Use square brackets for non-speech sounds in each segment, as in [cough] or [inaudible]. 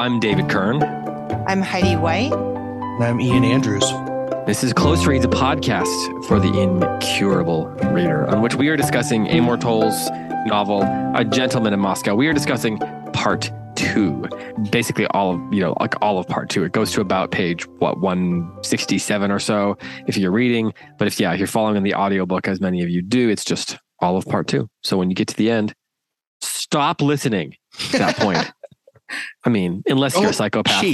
I'm David Kern. I'm Heidi White. And I'm Ian Andrews. This is Close Reads, a podcast for the incurable reader, on which we are discussing Amor Towles' novel, A Gentleman in Moscow. We are discussing part two, basically all of, you know, like all of part two. It goes to about page, what, 167 or so if you're reading. But if, yeah, if you're following in the audiobook, as many of you do, it's just all of part two. So when you get to the end, stop listening at that point. [laughs] I mean, unless you're Oh, a psychopath.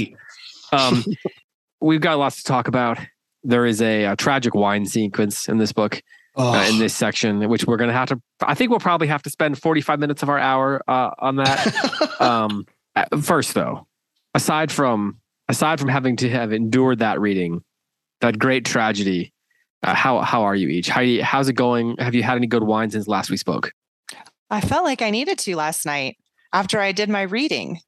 Um, [laughs] we've got lots to talk about. There is a, a tragic wine sequence in this book, Oh, uh, in this section, which we're going to have to. I think we'll probably have to spend 45 minutes of our hour uh, on that. [laughs] um, uh, first, though, aside from aside from having to have endured that reading, that great tragedy, uh, how how are you each? Heidi, how's it going? Have you had any good wine since last we spoke? I felt like I needed to last night after I did my reading.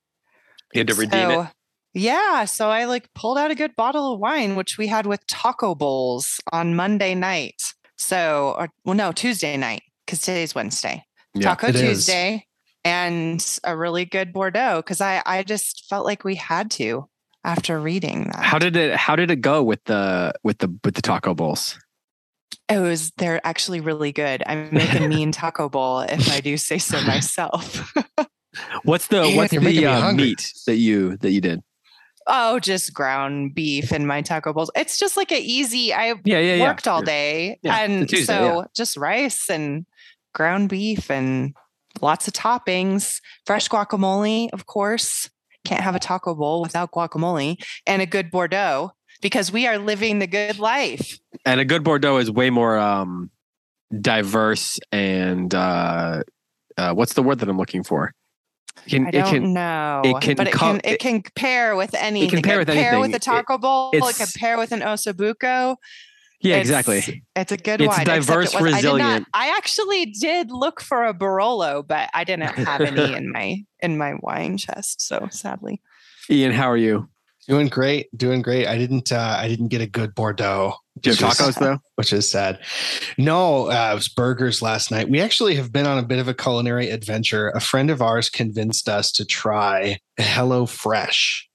You had to redeem So, it. Yeah. So I like pulled out a good bottle of wine, which we had with taco bowls on Monday night. So, or, well, no, Tuesday night, because today's Wednesday. Yeah, taco it is. Tuesday and a really good Bordeaux because I, I just felt like we had to after reading that. How did it How did it go with the with the with the taco bowls? it was, they're actually really good. I make a [laughs] mean taco bowl if I do say so myself. [laughs] What's the Man, what's the uh, hungry. meat that you that you did? Oh, just ground beef in my taco bowls. It's just like an easy. I Yeah, yeah, yeah. worked all day, Yeah, and Tuesday, so just rice and ground beef and lots of toppings. Fresh guacamole, of course. Can't have a taco bowl without guacamole and a good Bordeaux because we are living the good life. And a good Bordeaux is way more um, diverse and uh, uh, what's the word that I'm looking for? It can, I it don't can know, it can but it can it can pair with anything. pair It with pair with a taco bowl. It, can pair with an osobuco. yeah It's- exactly. It's a good It's wine. except diverse, it was- I, did not- resilient. I actually did look for a Barolo, but I didn't have any [laughs] in my in my wine chest. So sadly, Ian, how are you? Doing great, doing great. I didn't. Uh, I didn't get a good Bordeaux. Do you have which is- tacos though? which is sad. No, uh, it was burgers last night. We actually have been on a bit of a culinary adventure. A friend of ours convinced us to try Hello Fresh,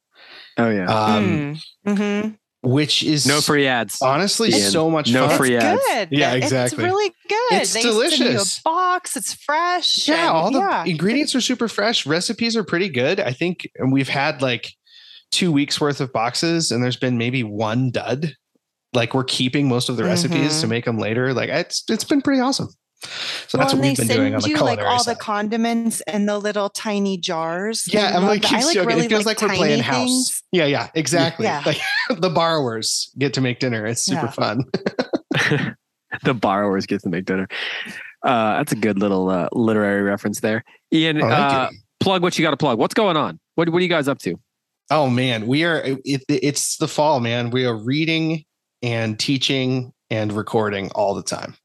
Oh yeah. um, Mm, mhm. which is no free ads. honestly Ian, so much no fun. free ads. good. Yeah, exactly. It's really good. It's They send you delicious. a box. It's fresh. Yeah, and- all the yeah. ingredients are super fresh. Recipes are pretty good. I think and we've had like two weeks worth of boxes, and there's been maybe one dud. Like we're keeping most of the recipes to Mhm. make them later. Like it's it's been pretty awesome. So that's well, what we've they been doing on send the you like all side. the condiments and the little tiny jars. Yeah, I Emily love keeps I like joking. really it feels like, we're tiny playing house. Yeah, yeah, exactly. Yeah. Like [laughs] the borrowers get to make dinner. It's super Yeah. fun. [laughs] the borrowers get to make dinner. Uh, that's a good little uh, literary reference there. Ian, Oh, uh, plug what you got to plug. What's going on? What What are you guys up to? Oh man, we are. It, it's the fall, man. We are reading and teaching and recording all the time.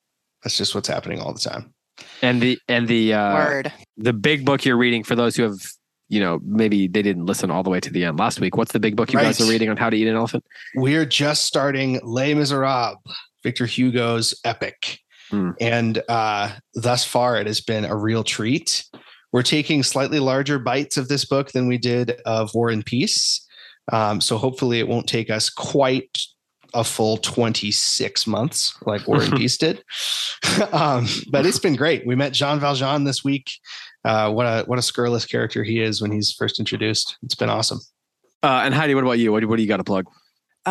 That's just what's happening all the time. And the and the uh, Word. the big book you're reading for those who have you know maybe they didn't listen all the way to the end last week. What's the big book you guys are reading on how to eat an elephant? We are just starting Les Miserables, Victor Hugo's epic, Hmm. and uh, thus far it has been a real treat. We're taking slightly larger bites of this book than we did of War and Peace, um, so hopefully it won't take us quite a full 26 months like War and [laughs] Peace did. [laughs] um, but it's been great. We met Jean Valjean this week. Uh, what a what a scurrilous character he is when he's first introduced. It's been awesome. Uh, and Heidi, what about you? What, do- what do you got to plug?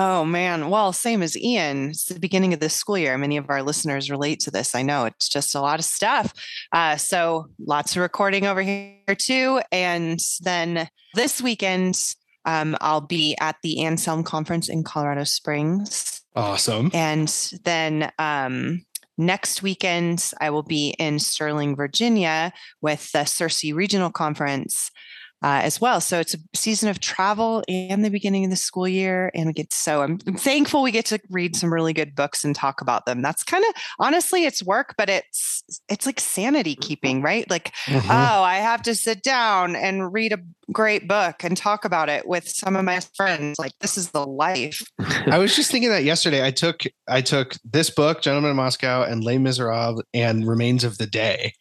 Oh man. Well, same as Ian. It's the beginning of the school year. Many of our listeners relate to this. I know it's just a lot of stuff. Uh, so lots of recording over here too. And then this weekend, um, I'll be at the Anselm Conference in Colorado Springs. Awesome. And then um, next weekend, I will be in Sterling, Virginia with the CiRCE Regional Conference uh, as well. So it's a season of travel and the beginning of the school year. And we get so I'm I'm thankful we get to read some really good books and talk about them. That's kind of honestly, it's work, but it's it's like sanity keeping, right? Like Mhm. oh, I have to sit down and read a great book and talk about it with some of my friends. Like this is the life. I was just thinking that yesterday. I took I took this book, Gentleman in Moscow, and Les Miserables and Remains of the Day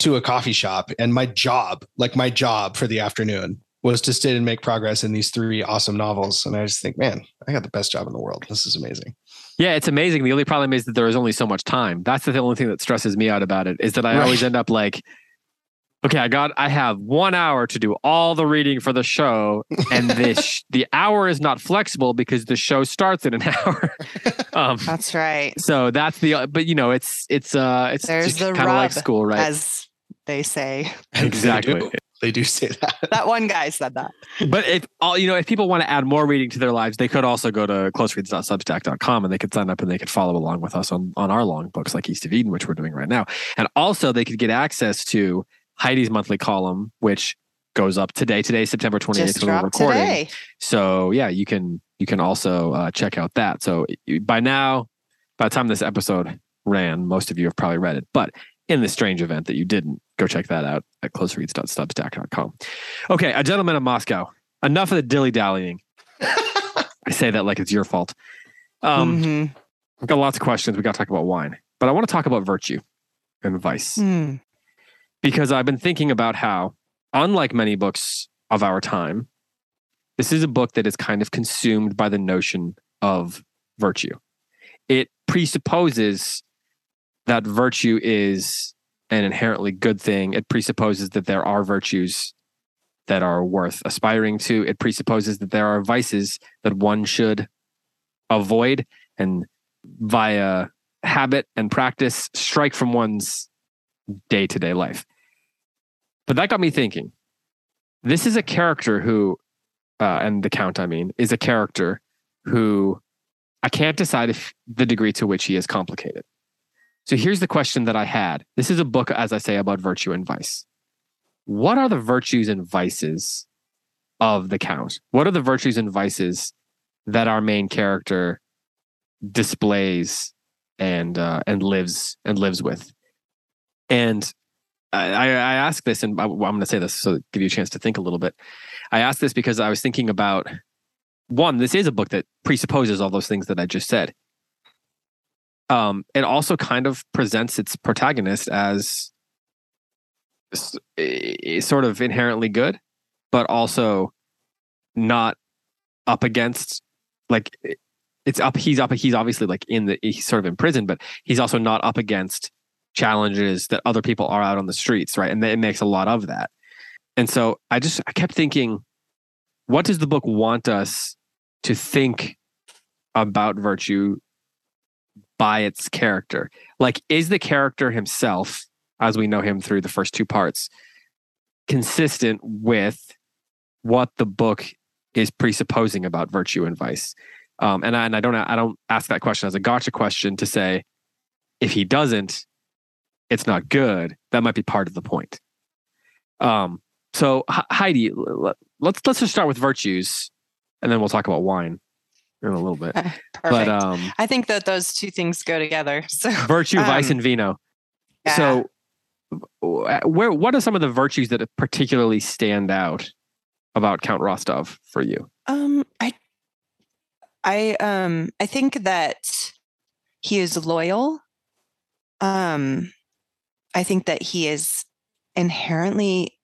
to a coffee shop, and my job, like my job for the afternoon, was to sit and make progress in these three awesome novels. And I just think, man, I got the best job in the world. This is amazing. Yeah, it's amazing. The only problem is that there is only so much time. That's the only thing that stresses me out about it is that I Right. always end up like, okay, I got, I have one hour to do all the reading for the show, and [laughs] this the hour is not flexible because the show starts in an [laughs] hour. um, That's right. so that's the, but you know, it's it's uh, it's There's the kind of like school, right? As they say. exactly. They do, they do say that. [laughs] That one guy said that. But if all you know, if people want to add more reading to their lives, they could also go to closereads.substack.com and they could sign up and they could follow along with us on, on our long books like East of Eden, which we're doing right now. And also they could get access to Heidi's monthly column, which goes up today. Today, September 28th, Just when we're dropped recording. today. So yeah, you can you can also uh, check out that. So by now, by the time this episode ran, most of you have probably read it. But in the strange event that you didn't, go check that out at closereads.substack.com. Okay, a gentleman of Moscow. Enough of the dilly dallying. [laughs] I say that like it's your fault. Um, Mhm. We've got lots of questions. We got to talk about wine, but I want to talk about virtue and vice Hmm. because I've been thinking about how, unlike many books of our time, this is a book that is kind of consumed by the notion of virtue. It presupposes that virtue is an inherently good thing. It presupposes that there are virtues that are worth aspiring to. It presupposes that there are vices that one should avoid and via habit and practice strike from one's day to day life. But that got me thinking. This is a character who, uh, and the Count, I mean, is a character who I can't decide if the degree to which he is complicated. So here's the question that I had. This is a book, as I say, about virtue and vice. What are the virtues and vices of the Count? What are the virtues and vices that our main character displays and uh, and lives and lives with? And I, I I ask this, and I'm going to say this so give you a chance to think a little bit. I ask this because I was thinking about one. This is a book that presupposes all those things that I just said. Um, it also kind of presents its protagonist as sort of inherently good, but also not up against like it's up. He's up. He's obviously like in the. He's sort of in prison, but he's also not up against challenges that other people are out on the streets, right? And it makes a lot of that. And so I just I kept thinking, what does the book want us to think about virtue by its character? Like, is the character himself, as we know him through the first two parts, consistent with what the book is presupposing about virtue and vice? Um, and I, and I don't I don't ask that question as a gotcha question to say if he doesn't, it's not good. That might be part of the point. Um, so H- Heidi, let's let's just start with virtues, and then we'll talk about wine in a little bit. Perfect. But um, I think that those two things go together. So virtue, vice, Um, and vino. yeah. So, where what are some of the virtues that particularly stand out about Count Rostov for you? Um, I, I, um, I think that he is loyal. Um, I think that he is inherently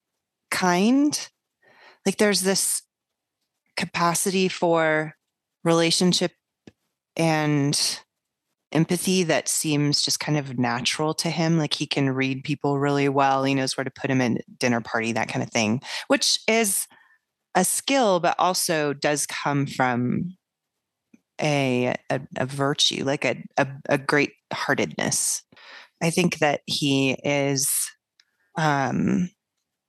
kind. Like there's this capacity for relationship and empathy that seems just kind of natural to him. Like he can read people really well. He knows where to put him in dinner party, that kind of thing, which is a skill, but also does come from a a, a virtue, like a, a a great heartedness. I think that he is um,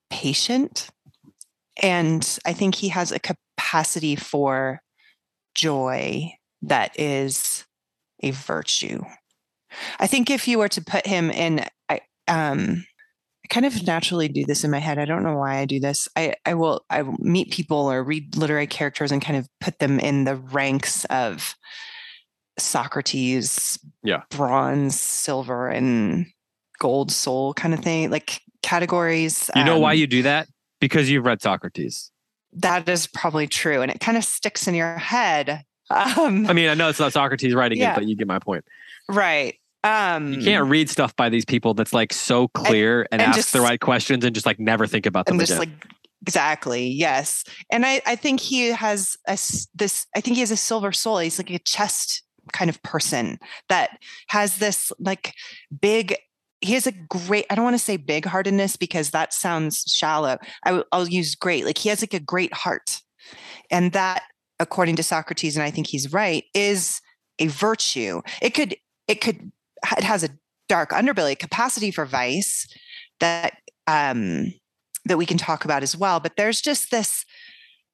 patient, and I think he has a capacity for joy that is a virtue. I think if you were to put him in, I um, I kind of naturally do this in my head. I don't know why I do this. I, I will I will meet people or read literary characters and kind of put them in the ranks of Socrates, Yeah. bronze, silver, and gold soul kind of thing, like categories. You know why um, you do that? Because you've read Socrates. That is probably true, and it kind of sticks in your head. Um, I mean, I know it's not Socrates writing Yeah. it, but you get my point. right. Um, You can't read stuff by these people that's like so clear and, and ask just- the right questions and just like never think about them and again. like Exactly. Yes. And I, I think he has a, this, I think he has a silver soul. He's like a chest kind of person that has this like big he has a great i don't want to say big heartedness because that sounds shallow I, will use great like he has like a great heart and that according to socrates and i think he's right is a virtue it could it could it has a dark underbelly capacity for vice that um that we can talk about as well. But there's just this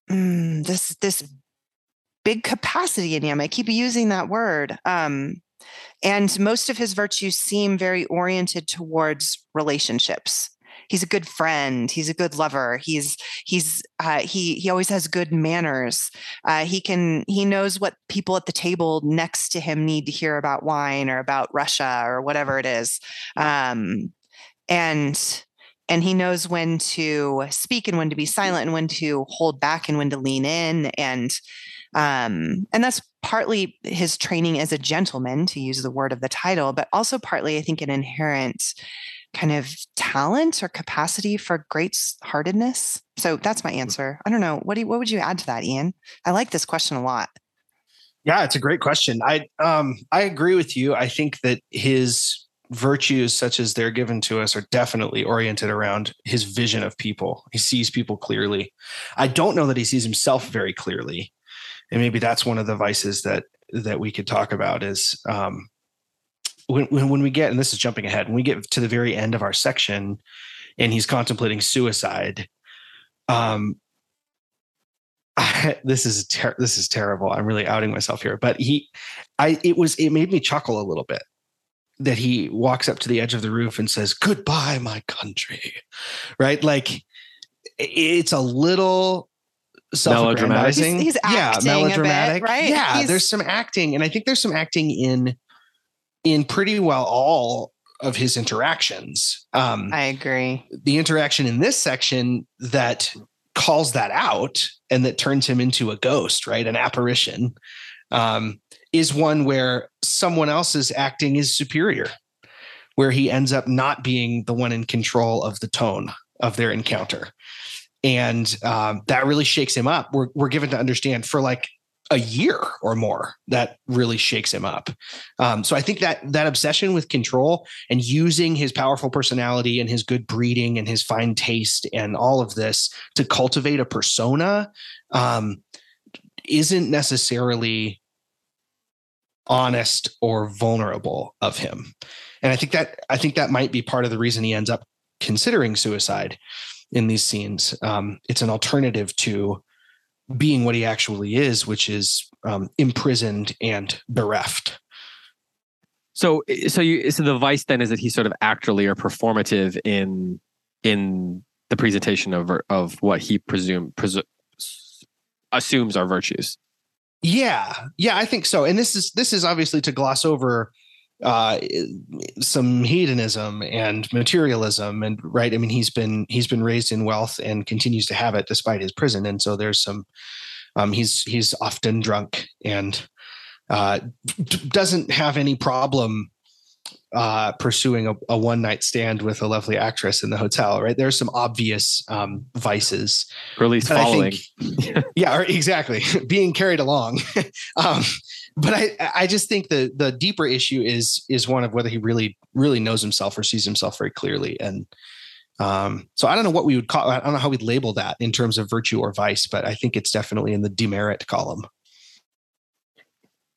mm, this this big capacity in him. I keep using that word. Um, and most of his virtues seem very oriented towards relationships. He's a good friend. He's a good lover. He's he's uh, he he always has good manners. Uh, he can he knows what people at the table next to him need to hear about wine or about Russia or whatever it is. Um, and and he knows when to speak and when to be silent and when to hold back and when to lean in and um, and that's partly his training as a gentleman to use the word of the title but also partly i think an inherent kind of talent or capacity for great heartedness so that's my mm. answer i don't know what do you, what would you add to that ian i like this question a lot yeah it's a great question i um i agree with you i think that his virtues such as they're given to us are definitely oriented around his vision of people. He sees people clearly. I don't know that he sees himself very clearly. And maybe that's one of the vices that that we could talk about is um, when, when, when we get and this is jumping ahead when we get to the very end of our section and he's contemplating suicide um I, [laughs] this is ter- this is terrible i'm really outing myself here but he i it was it made me chuckle a little bit that he walks up to the edge of the roof and says, Goodbye, my country. Right? Like it's a little self-aggrandizing. He's, he's yeah, melodramatic. Bit, right? Yeah, he's... there's some acting, and I think there's some acting in in pretty well all of his interactions. Um, I agree. The interaction in this section that calls that out and that turns him into a ghost, right? An apparition. Um, is one where someone else's acting is superior, where he ends up not being the one in control of the tone of their encounter. And um, that really shakes him up. We're, we're given to understand for like a year or more that really shakes him up. Um, so I think that that obsession with control and using his powerful personality and his good breeding and his fine taste and all of this to cultivate a persona um, isn't necessarily honest or vulnerable of him. And I think that I think that might be part of the reason he ends up considering suicide in these scenes. Um, it's an alternative to being what he actually is, which is um, imprisoned and bereft. So, so you so the vice then is that he's sort of actorly or performative in in the presentation of of what he presume presu- assumes are virtues. Yeah, yeah, I think so. And this is this is obviously to gloss over uh, some hedonism and materialism, and right. I mean, he's been he's been raised in wealth and continues to have it despite his prison, and so there's some. Um, he's he's often drunk and uh, doesn't have any problem uh, pursuing a, a, one night stand with a lovely actress in the hotel, right? There's some obvious um, vices. Or at least following. Think, [laughs] yeah, or exactly. [laughs] Being carried along. [laughs] um, but I, I just think the the deeper issue is is one of whether he really really knows himself or sees himself very clearly. And um, so I don't know what we would call I don't know how we'd label that in terms of virtue or vice, but I think it's definitely in the demerit column.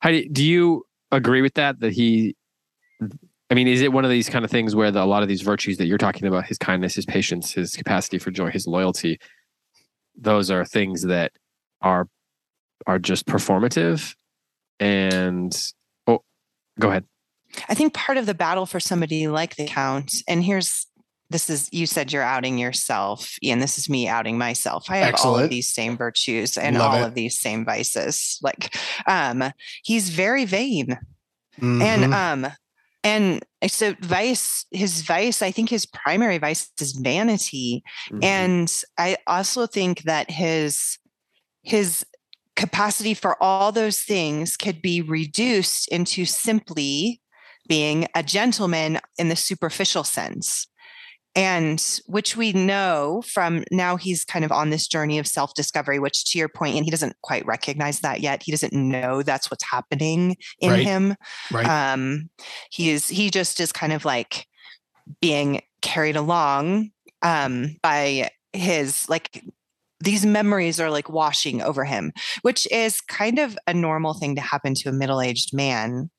How do, do you agree with that? That he I mean, is it one of these kind of things where the, a lot of these virtues that you're talking about, his kindness, his patience, his capacity for joy, his loyalty, those are things that are are just performative and oh go ahead i think part of the battle for somebody like the count and here's this is you said you're outing yourself and this is me outing myself i have Excellent. all of these same virtues and Love all it. of these same vices like um he's very vain mm-hmm. and um and so vice his vice i think his primary vice is vanity mm-hmm. and i also think that his his capacity for all those things could be reduced into simply being a gentleman in the superficial sense and which we know from now he's kind of on this journey of self discovery, which to your point, and he doesn't quite recognize that yet. He doesn't know that's what's happening in Right. him. Right. Um, he is, he just is kind of like being carried along um, by his like these memories are like washing over him, which is kind of a normal thing to happen to a middle aged man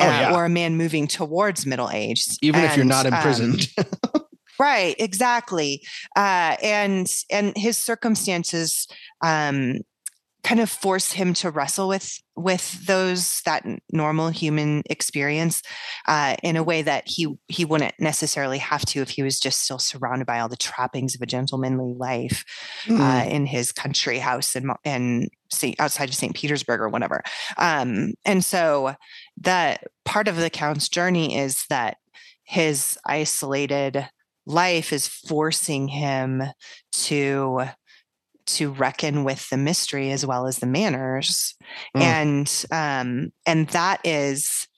Oh, uh, yeah. or a man moving towards middle age. Even if you're And, not um, imprisoned. [laughs] right exactly uh, and and his circumstances um, kind of force him to wrestle with with those that normal human experience uh, in a way that he he wouldn't necessarily have to if he was just still surrounded by all the trappings of a gentlemanly life uh, Mm. in his country house and St. outside of St. Petersburg or whatever. Um, and so that part of the Count's journey is that his isolated life is forcing him to to reckon with the mystery as well as the manners. Mm. and um and that is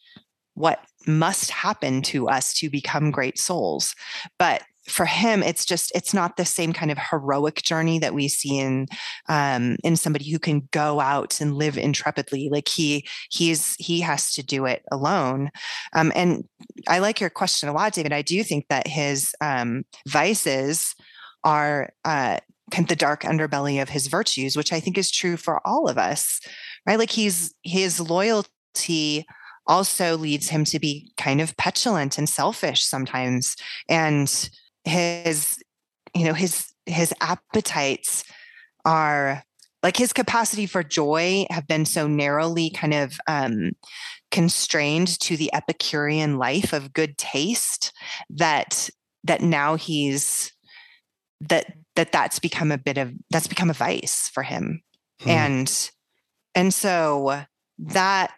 what must happen to us to become great souls. But for him it's just it's not the same kind of heroic journey that we see in um in somebody who can go out and live intrepidly. Like he he's he has to do it alone. Um and i like your question a lot david. I do think that his um vices are uh kind of the dark underbelly of his virtues which i think is true for all of us right? Like he's his loyalty also leads him to be kind of petulant and selfish sometimes. And his you know his his appetites are like his capacity for joy have been so narrowly kind of um, constrained to the epicurean life of good taste that that now he's that that that's become a bit of that's become a vice for him Hmm. and and so that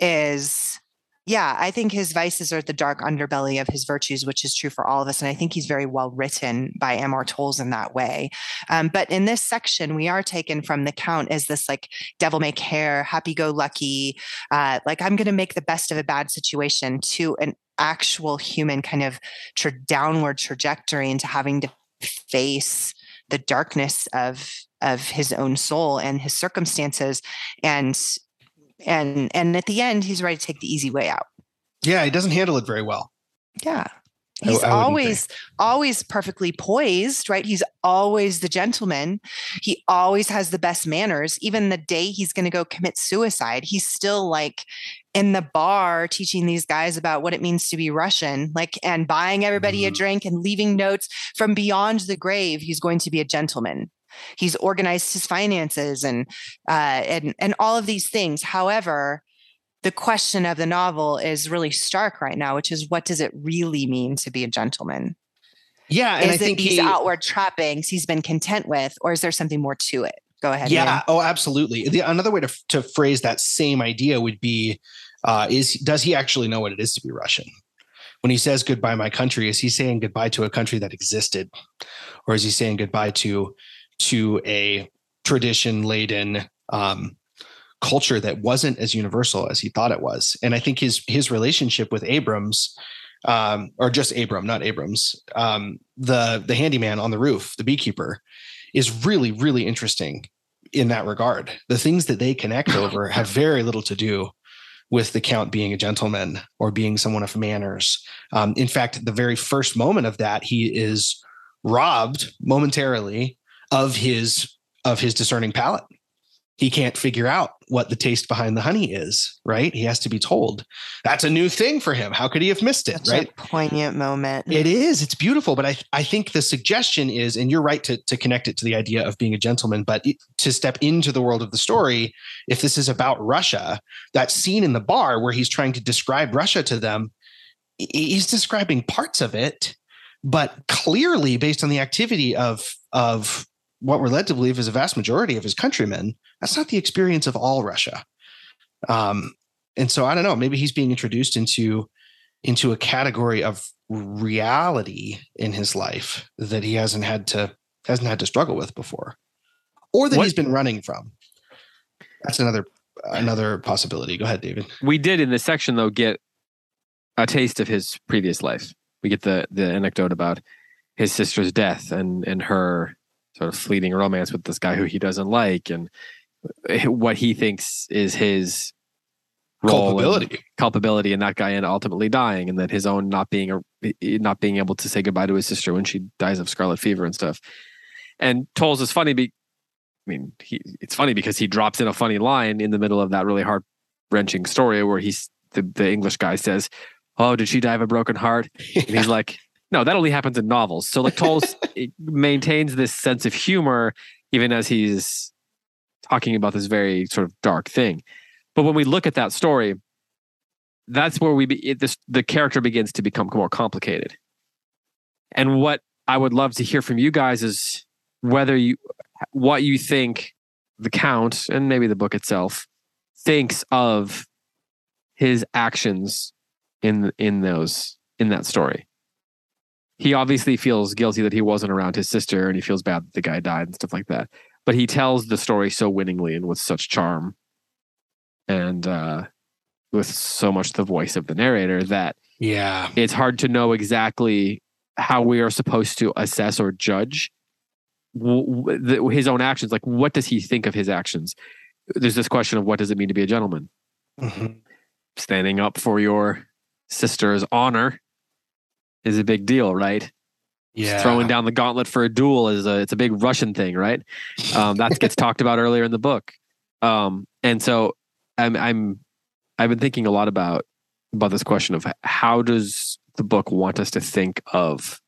is yeah i think his vices are the dark underbelly of his virtues which is true for all of us and i think he's very well written by Amor Towles in that way um, but in this section we are taken from the count as this like devil may care happy-go-lucky uh, like i'm going to make the best of a bad situation to an actual human kind of tra- downward trajectory into having to face the darkness of of his own soul and his circumstances. And and and at the end he's ready to take the easy way out. Yeah, he doesn't handle it very well. yeah. He's I wouldn't always always perfectly poised right? He's always the gentleman. He always has the best manners. Even the day he's going to go commit suicide he's still like in the bar teaching these guys about what it means to be russian like and buying everybody a Mhm. drink and leaving notes from beyond the grave he's going to be a gentleman he's organized his finances and uh, and and all of these things however the question of the novel is really stark right now, which is what does it really mean to be a gentleman? Yeah, and is I it think these he, outward trappings he's been content with, or is there something more to it? Go ahead. Yeah. Ian. Oh, absolutely. The, another way to to phrase that same idea would be: uh, is does he actually know what it is to be Russian? When he says goodbye, my country, is he saying goodbye to a country that existed, or is he saying goodbye to to a tradition laden um, culture that wasn't as universal as he thought it was? And I think his his relationship with Abrams. Um, or just Abram, not Abrams. Um, the the handyman on the roof, the beekeeper, is really really interesting in that regard. The things that they connect over have very little to do with the count being a gentleman or being someone of manners. Um, in fact, the very first moment of that, he is robbed momentarily of his of his discerning palate. He can't figure out what the taste behind the honey is, right? He has to be told. That's a new thing for him. How could he have missed it, Such right? a poignant moment. It is. It's beautiful, but I I think the suggestion is, and you're right to to connect it to the idea of being a gentleman, but it- to step into the world of the story, if this is about Russia, that scene in the bar where he's trying to describe Russia to them, he's describing parts of it, but clearly based on the activity of of what we're led to believe is a vast majority of his countrymen, that's not the experience of all Russia. Um, and so I don't know, maybe he's being introduced into into a category of reality in his life that he hasn't had to hasn't had to struggle with before or that What- he's been running from that's another another possibility go ahead david We did in this section though get a taste of his previous life. We get the the anecdote about his sister's death and and her sort of fleeting romance with this guy who he doesn't like and what he thinks is his role and Culpability. culpability in that guy and ultimately dying and that his own not being a not being able to say goodbye to his sister when she dies of scarlet fever and stuff and Towles is funny be i mean he it's funny because he drops in a funny line in the middle of that really heart wrenching story where he's the, the english guy says oh did she die of a broken heart and he's [laughs] like no that only happens in novels. So like Towles [laughs] it maintains this sense of humor even as he's talking about this very sort of dark thing. But when we look at that story that's where we be, it, this the character begins to become more complicated. And what i would love to hear from you guys is whether you what you think the count and maybe the book itself thinks of his actions in in those in that story he obviously feels guilty that he wasn't around his sister and he feels bad that the guy died and stuff like that but he tells the story so winningly and with such charm and uh with so much the voice of the narrator that Yeah. it's hard to know exactly how we are supposed to assess or judge w- w- the, his own actions. Like, what does he think of his actions? There's this question of what does it mean to be a gentleman? Mhm. Standing up for your sister's honor is a big deal, right? Yeah. Throwing down the gauntlet for a duel is a it's a big Russian thing, right? Um, that gets [laughs] talked about earlier in the book. Um, and so I'm I'm I've been thinking a lot about about this question of how does the book want us to think of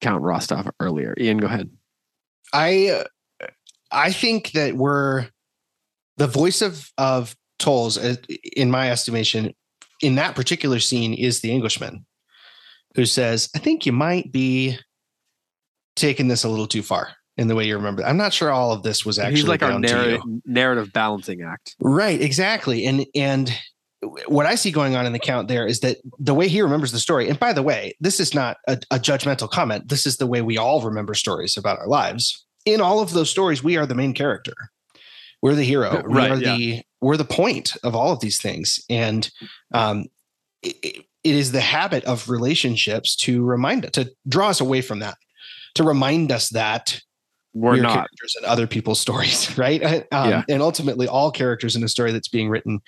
Count Rostov earlier? Ian, go ahead. I I think that we're the voice of of Towles, uh, in my estimation, in that particular scene is the Englishman, who says, "I think you might be taking this a little too far in the way you remember." I'm not sure all of this was actually He's like our down to you. narrative narrative balancing act. Right, exactly. And and what I see going on in the count there is that the way he remembers the story, and by the way, this is not a, a judgmental comment. This is the way we all remember stories about our lives. In all of those stories, we are the main character. We're the hero. We Right, are yeah. the we're the point of all of these things. And um it, it is the habit of relationships to remind us to draw us away from that, to remind us that We're we're not. characters in other people's stories, [laughs] right? Um, Yeah. And ultimately, all characters in a story that's being written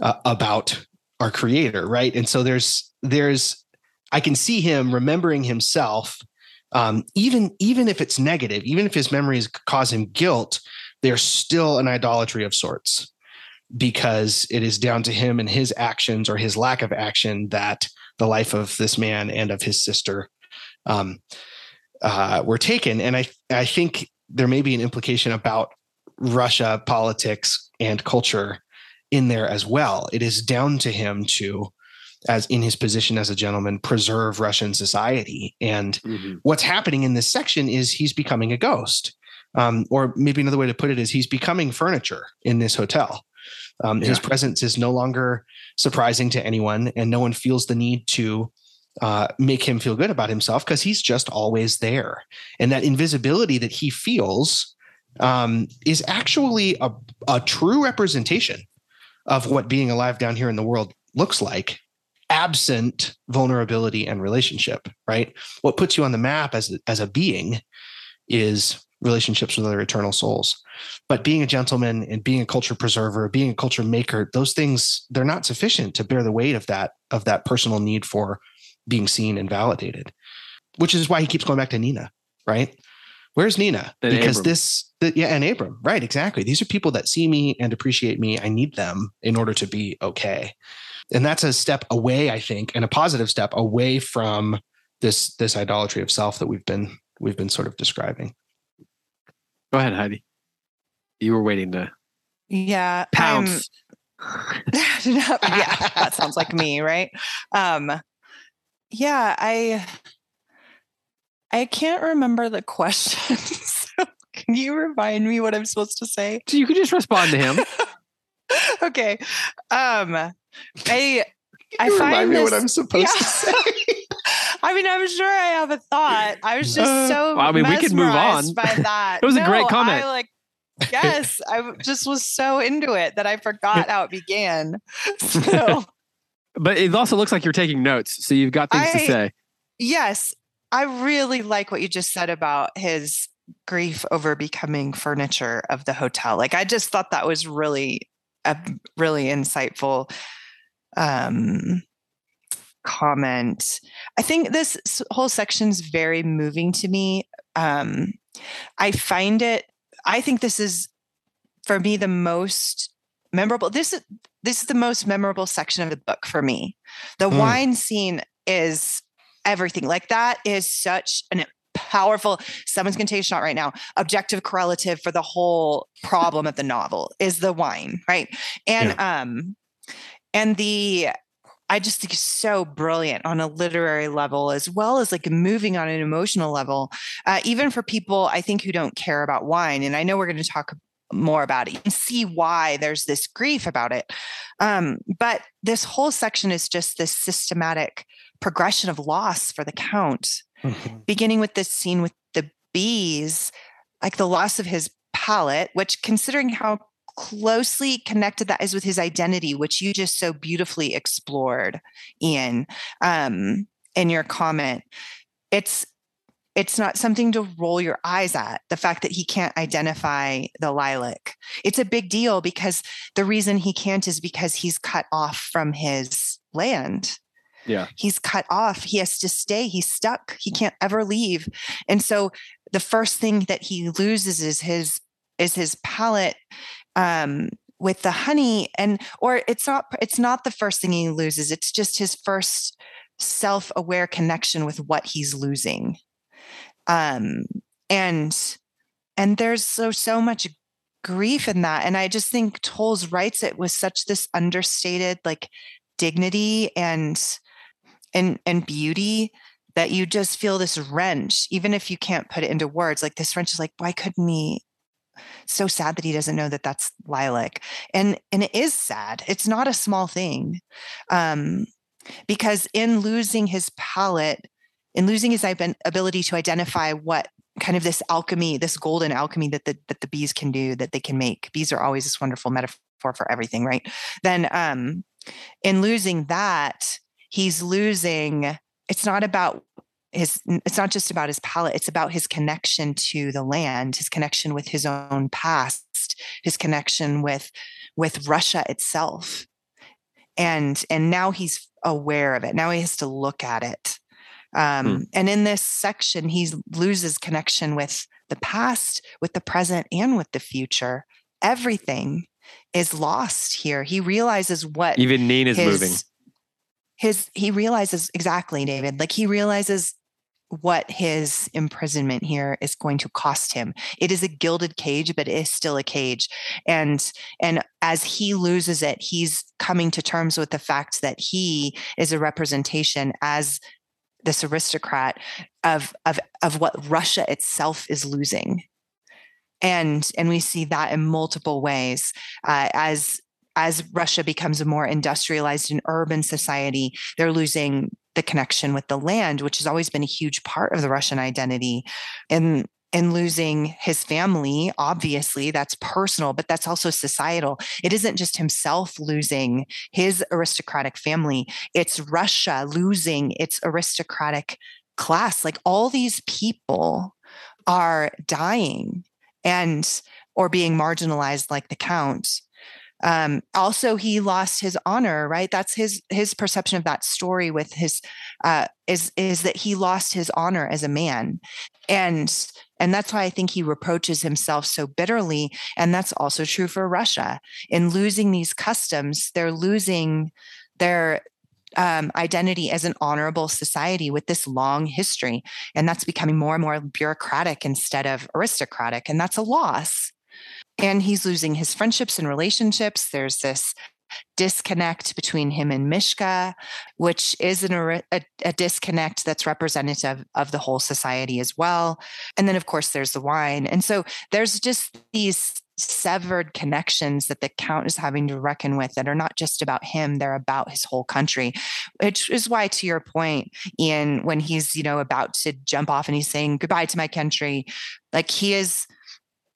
uh, about our creator, right? And so there's there's I can see him remembering himself, um, even even if it's negative, even if his memories cause him guilt, there's still an idolatry of sorts because it is down to him and his actions or his lack of action that the life of this man and of his sister um, uh, were taken. And I I think there may be an implication about Russia politics and culture in there as well. It is down to him to, as in his position as a gentleman, preserve Russian society. And Mhm. what's happening in this section is he's becoming a ghost. Um, or maybe another way to put it is he's becoming furniture in this hotel. Um, His presence is no longer surprising to anyone, and no one feels the need to uh, make him feel good about himself because he's just always there. And that invisibility that he feels um, is actually a, a true representation of what being alive down here in the world looks like, absent vulnerability and relationship, right? What puts you on the map as, as a being is relationships with other eternal souls. But being a gentleman and being a culture preserver, being a culture maker, those things, they're not sufficient to bear the weight of that, of that personal need for being seen and validated, which is why he keeps going back to Nina, right? Where's Nina? And because Abram. this, the, yeah, and Abram, right? Exactly. These are people that see me and appreciate me. I need them in order to be okay. And that's a step away, I think, and a positive step away from this this idolatry of self that we've been we've been sort of describing. Go ahead, Heidi. You were waiting to Yeah. I'm- pounce. [laughs] yeah, that sounds like me, right? Um, yeah, I I can't remember the question. so [laughs] can you remind me what I'm supposed to say? So you could just respond to him. [laughs] okay. Um, I I You find remind me what I'm supposed to say. I mean, I'm sure I have a thought. I was just Uh, so. I mean, we could move on. by [laughs] that. It was a great comment. I like. [laughs] Yes, I just was so into it that I forgot how it began. [laughs] So but it also looks like you're taking notes, so you've got things to say. yes, I really like what you just said about his grief over becoming furniture of the hotel. Like I just thought that was really a really insightful um comment. I think this whole section is very moving to me. Um I find it I think this is for me the most memorable this is this is the most memorable section of the book for me. The mm. wine scene is everything. Like that is such an powerful someone's going to take a shot right now objective correlative for the whole problem of the novel is the wine right and yeah. um and the I just think it's so brilliant on a literary level as well as like moving on an emotional level, uh, even for people I think who don't care about wine. And I know we're going to talk more about it and see why there's this grief about it. Um, but this whole section is just this systematic progression of loss for the count, mm-hmm. beginning with this scene with the bees, like the loss of his palate, which considering how closely connected that is with his identity, which you just so beautifully explored, Ian, um, in your comment. It's it's not something to roll your eyes at the fact that he can't identify the lilac. It's a big deal because the reason he can't is because he's cut off from his land. Yeah. He's cut off. He has to stay. He's stuck. He can't ever leave. And so the first thing that he loses is his is his palate um, with the honey and or it's not it's not the first thing he loses. It's just his first self-aware connection with what he's losing. Um and and there's so so much grief in that. And i just think Towles writes it with such this understated like dignity and and and beauty that you just feel this wrench even if you can't put it into words. Like this wrench is like why couldn't he so sad that he doesn't know that that's lilac and and it is sad it's not a small thing um, because in losing his palate in losing his ability to identify what kind of this alchemy this golden alchemy that the that the bees can do that they can make bees are always this wonderful metaphor for everything right? Then um in losing that he's losing it's not about his it's not just about his palate it's about his connection to the land his connection with his own past his connection with with russia itself. And and now he's aware of it. Now he has to look at it. Um, hmm. and in this section he loses connection with the past with the present and with the future. Everything is lost here. He realizes what even Nin is his, moving. his he realizes exactly david like he realizes what his imprisonment here is going to cost him. It is a gilded cage, but it is still a cage. And and as he loses it, he's coming to terms with the fact that he is a representation as this aristocrat of of of what Russia itself is losing. And and we see that in multiple ways uh, as as Russia becomes a more industrialized and urban society, they're losing the connection with the land, which has always been a huge part of the Russian identity. And and losing his family, obviously, that's personal, but that's also societal. It isn't just himself losing his aristocratic family, it's Russia losing its aristocratic class. Like all these people are dying and or being marginalized like the count um, also, he lost his honor. Right, that's his his perception of that story. With his uh, is is that he lost his honor as a man, and and that's why I think he reproaches himself so bitterly. And that's also true for Russia. In losing these customs, they're losing their um, identity as an honorable society with this long history. And that's becoming more and more bureaucratic instead of aristocratic. And that's a loss and he's losing his friendships and relationships. There's this disconnect between him and Mishka, which is an, a, a, disconnect that's representative of the whole society as well. And then, of course, there's the wine. And so there's just these severed connections that the count is having to reckon with that are not just about him they're about his whole country which is why to your point ian when he's you know about to jump off and he's saying goodbye to my country like he is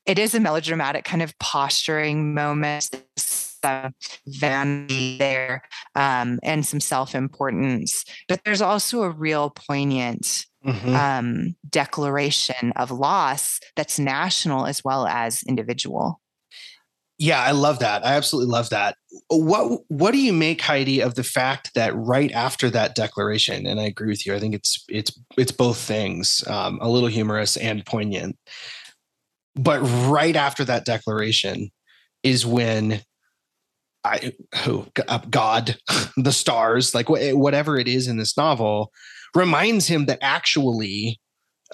it is a melodramatic kind of posturing moment some vanity there um, and some self-importance but there's also a real poignant mm-hmm. um, declaration of loss that's national as well as individual. Yeah, I love that. I absolutely love that. What what do you make, Heidi, of the fact that right after that declaration, and I agree with you, I think it's it's it's both things, um, a little humorous and poignant. But right after that declaration is when I who uh, God, [laughs] the stars, like whatever it is in this novel, reminds him that actually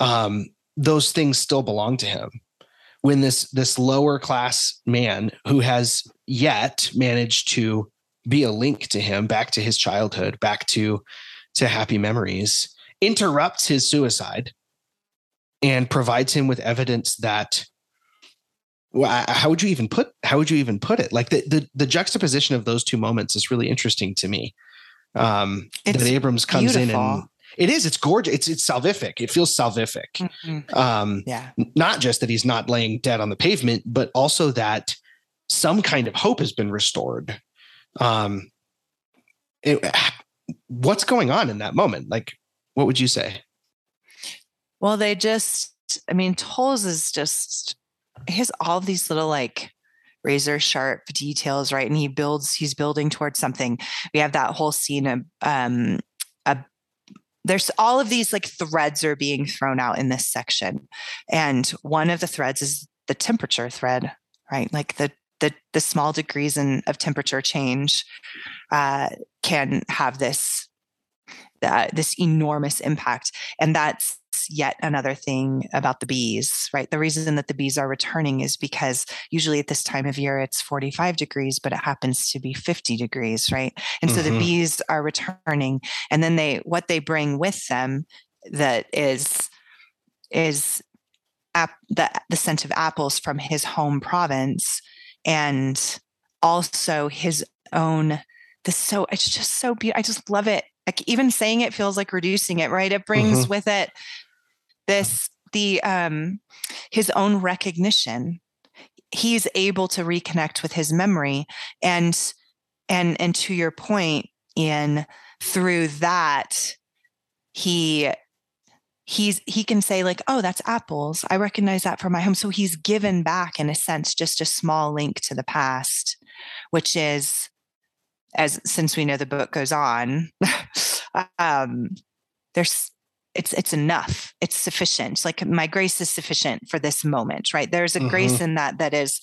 um, those things still belong to him. When this this lower class man who has yet managed to be a link to him back to his childhood back to to happy memories interrupts his suicide and provides him with evidence that well, how would you even put how would you even put it like the the, the juxtaposition of those two moments is really interesting to me um it's that abrams comes beautiful. in and it is. It's gorgeous. It's it's salvific. It feels salvific. Mm-hmm. Um, yeah. Not just that he's not laying dead on the pavement, but also that some kind of hope has been restored. Um, it, what's going on in that moment? Like, what would you say? Well, they just. I mean, Towles is just. He has all these little like razor sharp details, right? And he builds. He's building towards something. We have that whole scene of um, a there's all of these like threads are being thrown out in this section and one of the threads is the temperature thread right like the the, the small degrees in, of temperature change uh, can have this uh, this enormous impact and that's yet another thing about the bees, right? The reason that the bees are returning is because usually at this time of year it's 45 degrees, but it happens to be 50 degrees, right? And mm-hmm. so the mm-hmm. bees are returning. And then they what they bring with them that is is ap- the, the scent of apples from his home province and also his own this so it's just so beautiful. I just love it. Like even saying it feels like reducing it, right? It brings mm-hmm. with it this the um his own recognition. He's able to reconnect with his memory and and and to your point in through that he he's he can say like oh that's apples. I recognize that from my home. So he's given back in a sense just a small link to the past which is as since we know the book goes on [laughs] um there's it's it's enough. It's sufficient. Like my grace is sufficient for this moment right? There's a mm-hmm. grace in that that is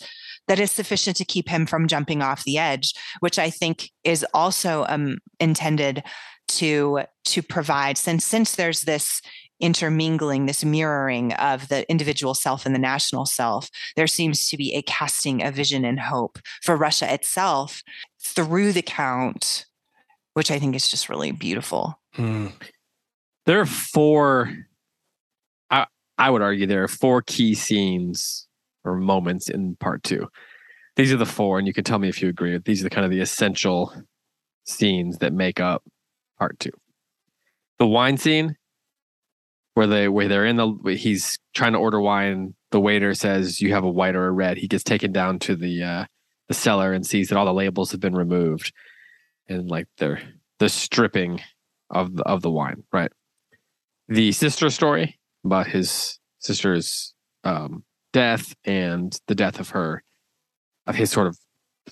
that is sufficient to keep him from jumping off the edge which i think is also um, intended to to provide. Since since there's this intermingling this mirroring of the individual self and the national self there seems to be a casting of vision and hope for russia itself through the count which i think is just really beautiful. Mm. There are four. I I would argue there are four key scenes or moments in part two. These are the four, and you can tell me if you agree. These are the kind of the essential scenes that make up part two. The wine scene, where they where they're in the he's trying to order wine. The waiter says you have a white or a red. He gets taken down to the uh, the cellar and sees that all the labels have been removed, and like they're the stripping of the, of the wine, right? The sister story about his sister's um, death and the death of her, of his sort of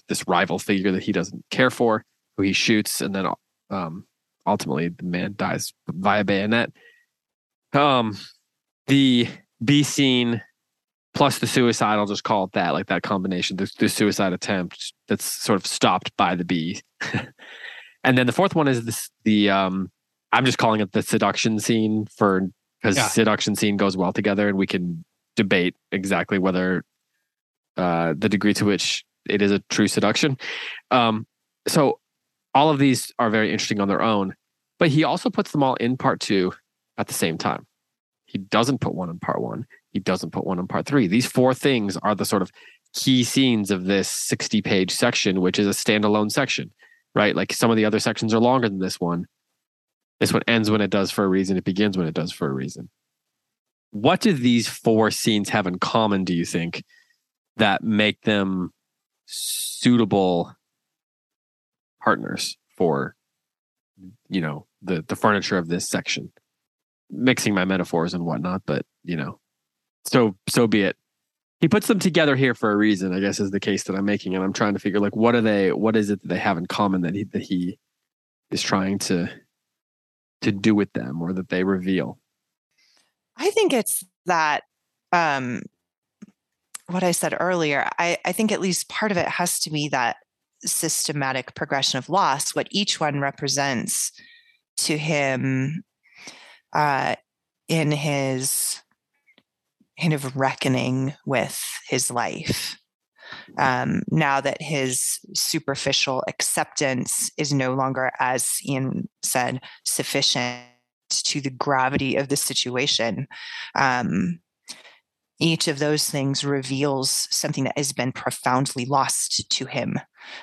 this rival figure that he doesn't care for, who he shoots, and then um, ultimately the man dies via bayonet. Um, the bee scene plus the suicide, I'll just call it that, like that combination, the, the suicide attempt that's sort of stopped by the bee. [laughs] and then the fourth one is this the um I'm just calling it the seduction scene for because yeah. seduction scene goes well together, and we can debate exactly whether uh, the degree to which it is a true seduction. Um, so all of these are very interesting on their own, but he also puts them all in part two at the same time. He doesn't put one in part one. He doesn't put one in part three. These four things are the sort of key scenes of this 60 page section, which is a standalone section, right? Like some of the other sections are longer than this one. This one ends when it does for a reason. It begins when it does for a reason. What do these four scenes have in common, do you think, that make them suitable partners for, you know, the, the furniture of this section? mixing my metaphors and whatnot, but you know, so so be it. He puts them together here for a reason, I guess, is the case that I'm making, and I'm trying to figure like what are they, what is it that they have in common that he that he is trying to to do with them or that they reveal. I think it's that um what I said earlier. I, I think at least part of it has to be that systematic progression of loss, what each one represents to him uh, in his kind of reckoning with his life. Um, now that his superficial acceptance is no longer, as Ian said, sufficient to the gravity of the situation. Um, each of those things reveals something that has been profoundly lost to him.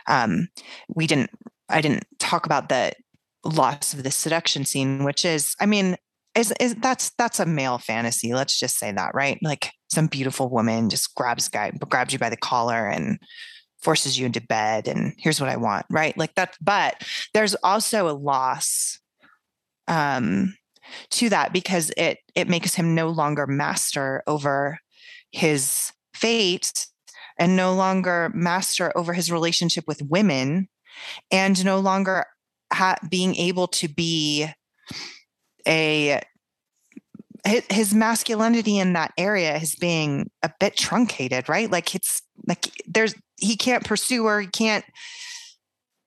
Um, we didn't, I didn't talk about the loss of the seduction scene, which is, I mean, is, is that's that's a male fantasy. Let's just say that, right? Like some beautiful woman just grabs guy grabs you by the collar and forces you into bed and here's what I want, right? Like that. But there's also a loss um, to that because it it makes him no longer master over his fate and no longer master over his relationship with women and no longer ha- being able to be a his masculinity in that area is being a bit truncated right? Like it's like there's he can't pursue her he can't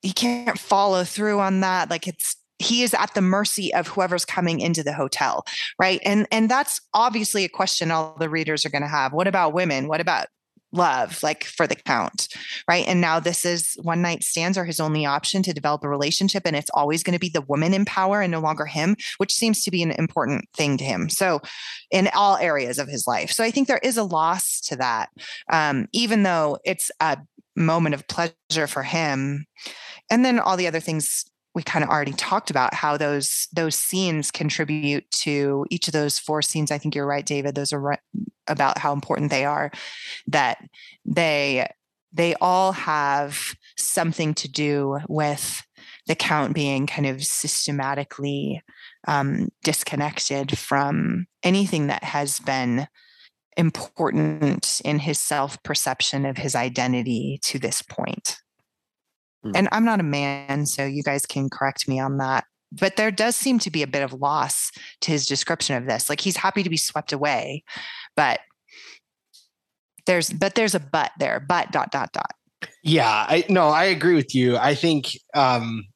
he can't follow through on that. Like it's he is at the mercy of whoever's coming into the hotel right? And and that's obviously a question all the readers are going to have. What about women? What about love like for the count right? And now this is one night stands are his only option to develop a relationship and it's always going to be the woman in power and no longer him which seems to be an important thing to him. So in all areas of his life. So i think there is a loss to that um, even though it's a moment of pleasure for him. And then all the other things we kind of already talked about how those those scenes contribute to each of those four scenes i think you're right david those are right about how important they are that they they all have something to do with the count being kind of systematically um, disconnected from anything that has been important in his self perception of his identity to this point. Mm. And I'm not a man, so you guys can correct me on that. But there does seem to be a bit of loss to his description of this. Like he's happy to be swept away, but there's but there's a but there. But dot dot dot. Yeah, I no, I agree with you. I think um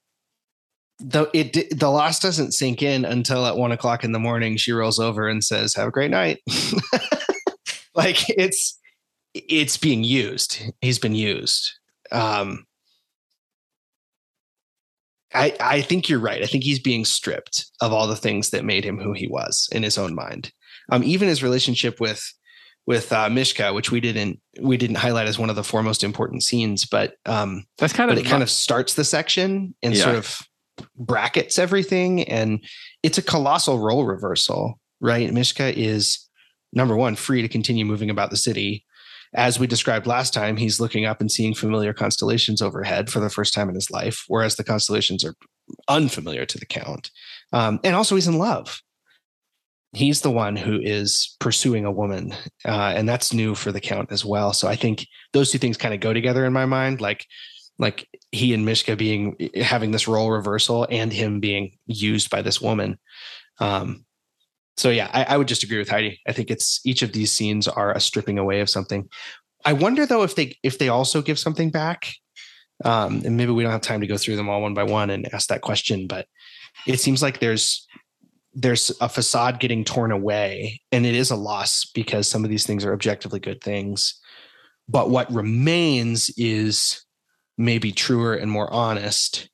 the it the loss doesn't sink in until at one o'clock in the morning she rolls over and says, "Have a great night." [laughs] like it's it's being used. He's been used. Um, I, I think you're right. I think he's being stripped of all the things that made him who he was in his own mind. Um, even his relationship with with uh, Mishka, which we didn't we didn't highlight as one of the four most important scenes, but um, that's kind of it kind of starts the section and yeah. sort of brackets everything, and it's a colossal role reversal, right? Mishka is number one free to continue moving about the city as we described last time, he's looking up and seeing familiar constellations overhead for the first time in his life, whereas the constellations are unfamiliar to the Count. Um, and also, he's in love. He's the one who is pursuing a woman, uh, and that's new for the Count as well. So I think those two things kind of go together in my mind, like like he and Mishka being having this role reversal and him being used by this woman. Um, so yeah, I, I would just agree with Heidi. I think it's each of these scenes are a stripping away of something. I wonder though if they if they also give something back. Um, and maybe we don't have time to go through them all one by one and ask that question, but it seems like there's there's a facade getting torn away, and it is a loss because some of these things are objectively good things. But what remains is maybe truer and more honest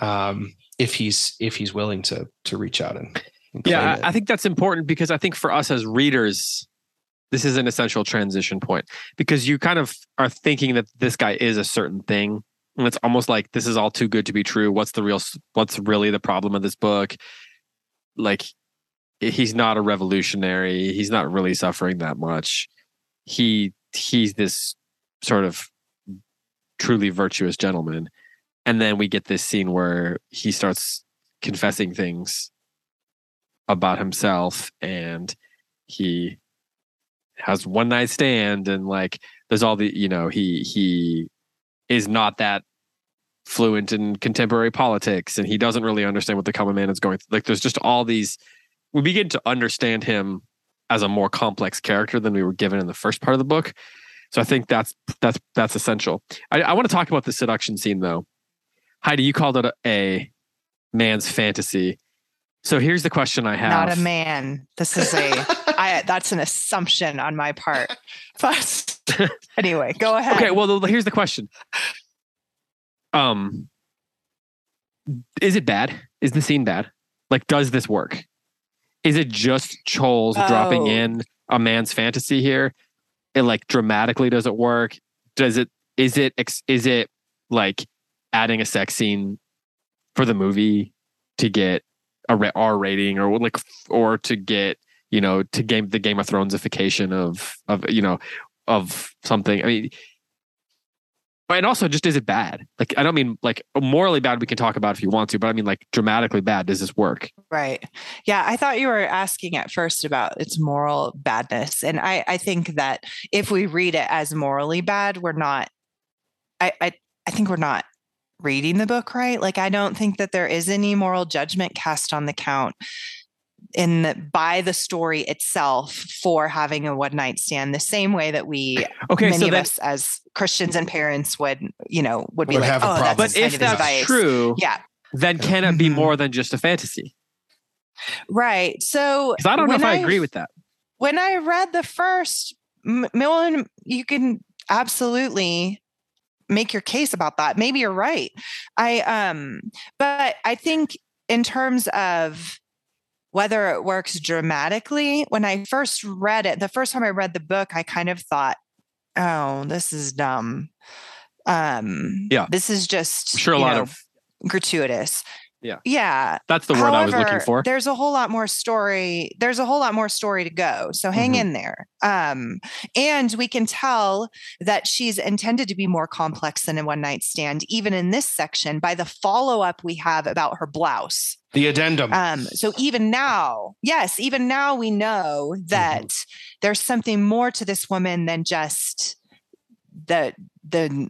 um, if he's if he's willing to to reach out and yeah, I, I think that's important because I think for us as readers, this is an essential transition point because you kind of are thinking that this guy is a certain thing. And it's almost like this is all too good to be true. What's the real what's really the problem of this book? Like he's not a revolutionary. He's not really suffering that much. He he's this sort of truly virtuous gentleman. And then we get this scene where he starts confessing things about himself and he has one night stand and like there's all the you know he he is not that fluent in contemporary politics and he doesn't really understand what the common man is going through like there's just all these we begin to understand him as a more complex character than we were given in the first part of the book. So i think that's that's that's essential. I, I want to talk about the seduction scene though. Heidi you called it a, a man's fantasy so here's the question I have. Not a man. This is a. I. [laughs] That's an assumption on my part. But [laughs] anyway, go ahead. Okay. Well, here's the question. Um, is it bad? Is the scene bad? Like, does this work? Is it just Towles Oh. dropping in a man's fantasy here? It like dramatically does it work? Does it? Is it? Is it like adding a sex scene for the movie to get a R rating or like or to get you know to game the Game of Thronesification of of you know of something. I mean, and also just is it bad? Like I don't mean like morally bad. We can talk about if you want to, but I mean like dramatically bad. Does this work? Right. Yeah. I thought you were asking at first about its moral badness. And I, I think that if we read it as morally bad, we're not, I, I, I think we're not reading the book right. Like, I don't think that there is any moral judgment cast on the count in the, by the story itself for having a one night stand the same way that we Okay, many so of then, us as christians and parents would you know would be Would like have a oh problem. that's but if that's advice." true, yeah then can it be Mhm. more than just a fantasy? right so I don't know if I agree with that. when I read the first, M- Millen, you can absolutely make your case about that. Maybe you're right. I um, but I think in terms of whether it works dramatically, when I first read it, the first time I read the book, I kind of thought, "Oh, this is dumb." Um, Yeah. this is just I'm sure a lot know, of gratuitous. Yeah. yeah. that's the word I was looking for. There's a whole lot more story. There's a whole lot more story to go. So hang Mhm. in there. Um, and we can tell that she's intended to be more complex than a one night stand, even in this section, by the follow up we have about her blouse. The addendum. Um, so even now, yes, even now we know that there's something more to this woman than just the the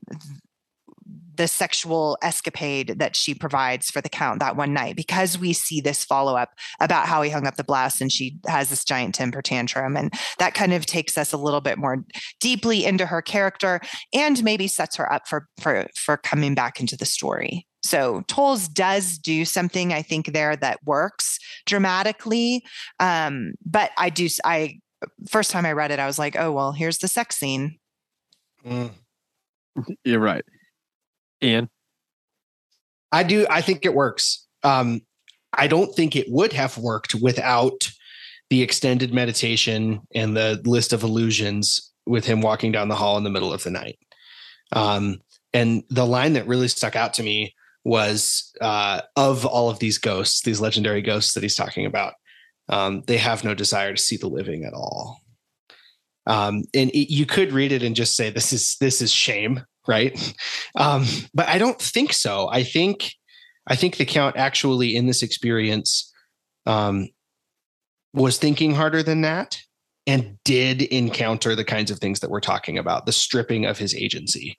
the sexual escapade that she provides for the count that one night because we see this follow up about how he hung up the blouse and she has this giant temper tantrum and that kind of takes us a little bit more deeply into her character and maybe sets her up for for for coming back into the story. So Towles does do something I think there that works dramatically um but I do I first time I read it I was like oh well here's the sex scene. Mm. You're right, Ian. I do. I think it works. Um, I don't think it would have worked without the extended meditation and the list of illusions with him walking down the hall in the middle of the night. Um, and the line that really stuck out to me was uh, of all of these ghosts, these legendary ghosts that he's talking about, um, they have no desire to see the living at all. Um, and it, you could read it and just say, "This is this is shame," right? Um, but I don't think so. I think I think the count actually in this experience um, was thinking harder than that and did encounter the kinds of things that we're talking about, the stripping of his agency.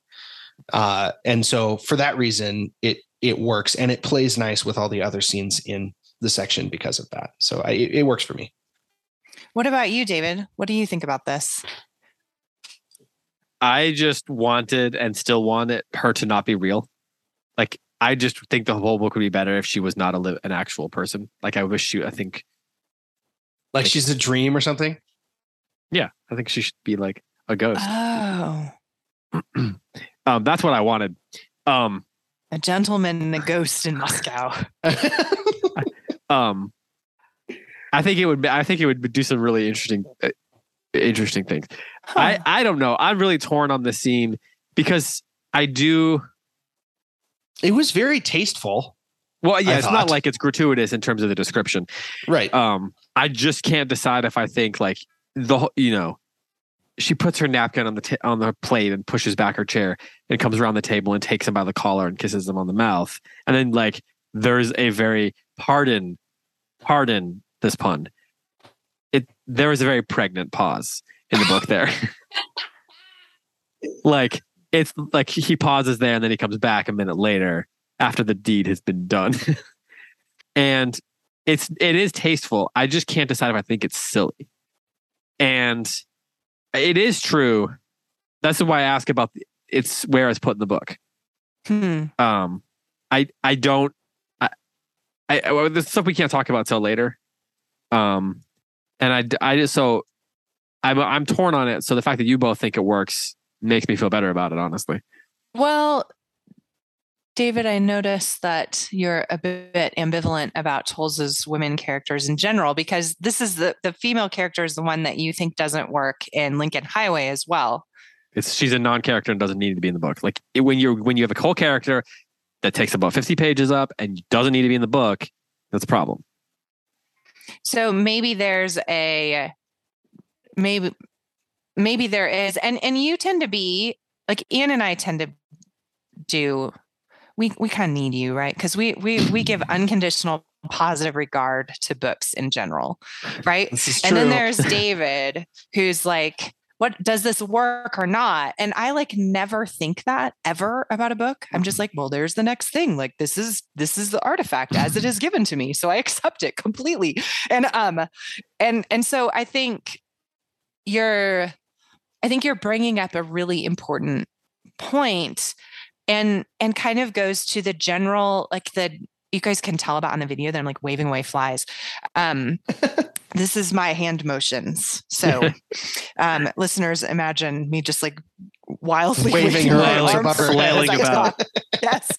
Uh, and so for that reason, it it works and it plays nice with all the other scenes in the section because of that. So I, it, works for me. what about you David what do you think about this I just wanted and still want it, her to not be real. Like I just think the whole book would be better if she was not a li- an actual person. Like I wish she. I think. Like she's a dream or something. Yeah, I think she should be like a ghost. oh [clears throat] um, that's what I wanted. Um, a gentleman and a ghost in Moscow [laughs] [laughs] um, I think it would. be- I think it would do some really interesting, uh, interesting things. I Huh. I don't know. I'm really torn on the scene because I do. it was very tasteful. Well, yeah, I it's thought. not like it's gratuitous in terms of the description. Right. Um, I just can't decide if I think like the you know, she puts her napkin on the ta- on the plate and pushes back her chair and comes around the table and takes him by the collar and kisses him on the mouth, and then like there's a very pardon, pardon, this pun. There is a very pregnant pause in the book there. [laughs] like it's like he pauses there and then he comes back a minute later after the deed has been done. [laughs] and it's it is tasteful. I just can't decide if I think it's silly. And it is true. That's why I ask about the, it's where it's put in the book. Hmm. Um, I I don't. I, I well, this stuff we can't talk about till later. Um, and I I just so I'm I'm torn on it. So the fact that you both think it works makes me feel better about it. Honestly. Well, David, I noticed that you're a bit ambivalent about Towles's women characters in general because this is the the female character is the one that you think doesn't work in Lincoln Highway as well. It's she's a non-character and doesn't need to be in the book. Like it, when you're when you have a whole character that takes about 50 pages up and doesn't need to be in the book, that's a problem. So maybe there's a maybe maybe there is and and you tend to be like Ian and I tend to do we we kind of need you right? Because we we we give unconditional positive regard to books in general right? And then there's [laughs] david who's like what does this work or not? And i like never think that ever about a book. I'm just like well there's the next thing. Like this is this is the artifact as it is [laughs] given to me. So i accept it completely. And um and and so i think you're i think you're bringing up a really important point and and kind of goes to the general like the you guys can tell about on the video that I'm like waving away flies. Um, [laughs] this is my hand motions. So, [laughs] um, listeners, imagine me just like wildly waving her arms above flailing about. [laughs] yes.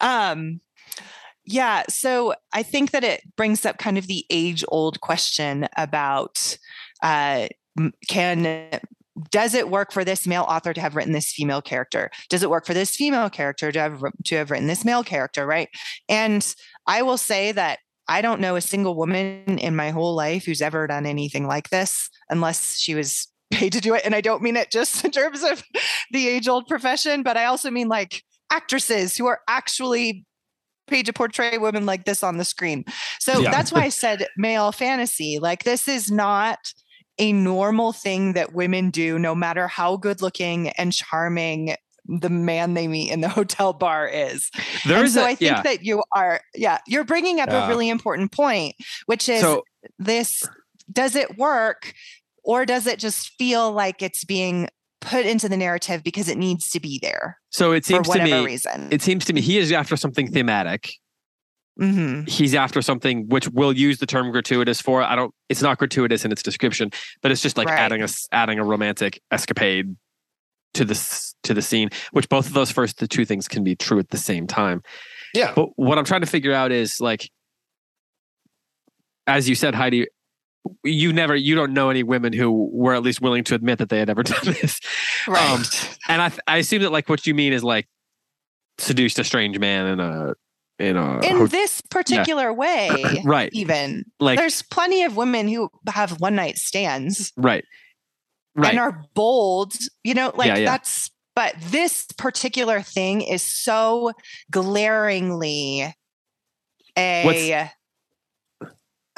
um, yeah. So I think that it brings up kind of the age old question about uh, can does it work for this male author to have written this female character? Does it work for this female character to have to have written this male character right? And i will say that i don't know a single woman in my whole life who's ever done anything like this unless she was [laughs] paid to do it. And i don't mean it just in terms of the age old profession but i also mean like actresses who are actually paid to portray women like this on the screen. So yeah. that's why i [laughs] said male fantasy. Like this is not a normal thing that women do, no matter how good looking and charming the man they meet in the [laughs] hotel bar is. There and so a, I think yeah. that you are, yeah, you're bringing up a really important point, which is so, this does it work or does it just feel like it's being put into the narrative because it needs to be there? So it seems to me, reason. it seems to me he is after something thematic Mm-hmm. He's after something which we'll use the term gratuitous for. I don't. It's not gratuitous in its description, but it's just like right. adding a adding a romantic escapade to this to the scene. Which both of those first the two things can be true at the same time. Yeah. But what I'm trying to figure out is like, as you said, Heidi, you never you don't know any women who were at least willing to admit that they had ever [laughs] done this. Right. Um, and I I assume that like what you mean is like seduced a strange man in a in a in ho- this particular yeah. [clears throat] way right. even like there's plenty of women who have one night stands right. right. and are bold you know like yeah, yeah. that's but this particular thing is so glaringly a What's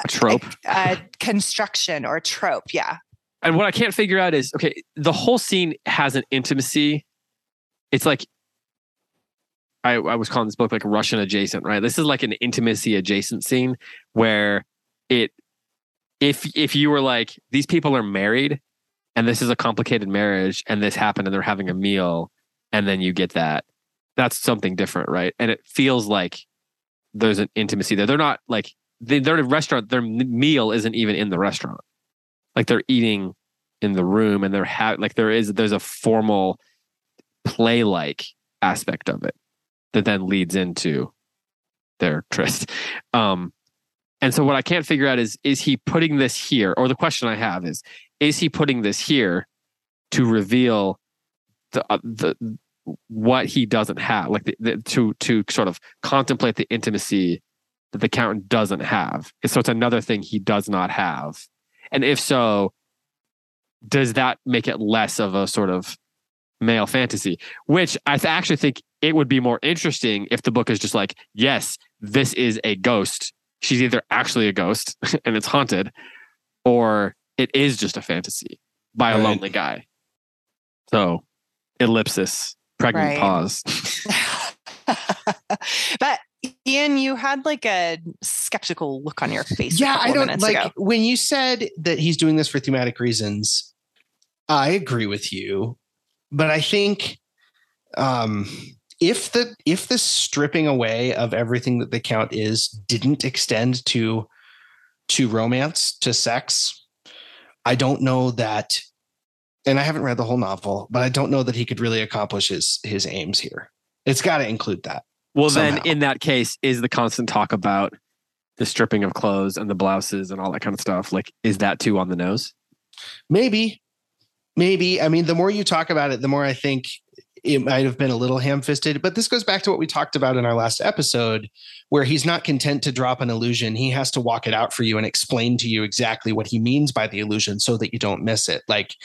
a trope? a, a construction or a trope yeah. And what i can't figure out is okay the whole scene has an intimacy. It's like I, I was calling this book like Russian adjacent, right? This is like an intimacy adjacent scene where it if if you were like these people are married and this is a complicated marriage and this happened and they're having a meal and then you get that that's something different right? And it feels like there's an intimacy there. They're not like they, they're in a restaurant their meal isn't even in the restaurant. Like they're eating in the room and they're ha- like there is there's a formal play like aspect of it that then leads into their [laughs] tryst. Um, and so what I can't figure out is is he putting this here, or the question I have is is he putting this here to reveal the uh, the what he doesn't have, like the, the, to to sort of contemplate the intimacy that the count doesn't have. So it's another thing he does not have. And if so, does that make it less of a sort of male fantasy? Which I th- actually think it would be more interesting if the book is just like, yes, this is a ghost. she's either actually a ghost [laughs] and it's haunted, or it is just a fantasy by a lonely guy. So, ellipsis, pregnant Right. pause. [laughs] [laughs] but Ian, you had like a skeptical look on your face. yeah i don't like ago. when you said that he's doing this for thematic reasons i agree with you but i think um if the if the stripping away of everything that the count is didn't extend to to romance to sex i don't know that and i haven't read the whole novel but i don't know that he could really accomplish his his aims here it's got to include that Well, then in that case, is the constant talk about the stripping of clothes and the blouses and all that kind of stuff like is that too on the nose? Maybe, maybe. I mean, the more you talk about it, the more I think it might have been a little ham fisted. But this goes back to what we talked about in our last episode, where he's not content to drop an illusion. He has to walk it out for you and explain to you exactly what he means by the illusion so that you don't miss it. Like,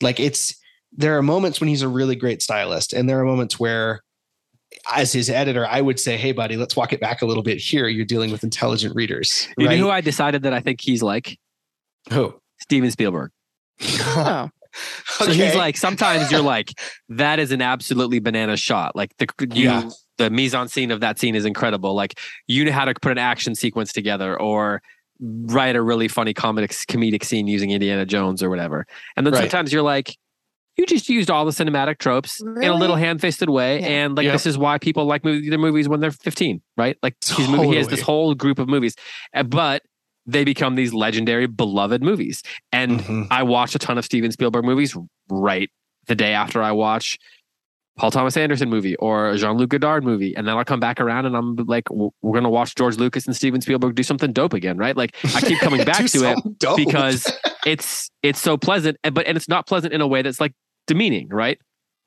like it's there are moments when he's a really great stylist, and there are moments where as his editor, I would say, "Hey, buddy, let's walk it back a little bit here. You're dealing with intelligent readers, You right?" know who I decided that I think he's like? Who? Steven Spielberg. [laughs] Oh, [laughs] So he's like, sometimes you're like, that is an absolutely banana shot. Like the you, Yeah. the mise en scene of that scene is incredible. Like you know how to put an action sequence together or write a really funny comedic comedic scene using Indiana Jones or whatever. And then Right. sometimes you're like, you just used all the cinematic tropes in a little ham-fisted way, Yeah. and like Yeah. this is why people like movie, their movies when they're 15, right? Like he's movie, he has this whole group of movies, Uh, but they become these legendary, beloved movies. And Mhm. I watch a ton of Steven Spielberg movies right the day after I watch Paul Thomas Anderson movie or a Jean Luc Godard movie, and then I'll come back around and I'm like, we're gonna watch George Lucas and Steven Spielberg do something dope again, right? Like I keep coming [laughs] back to it dope. because it's it's so pleasant, and but and it's not pleasant in a way that's like demeaning, right?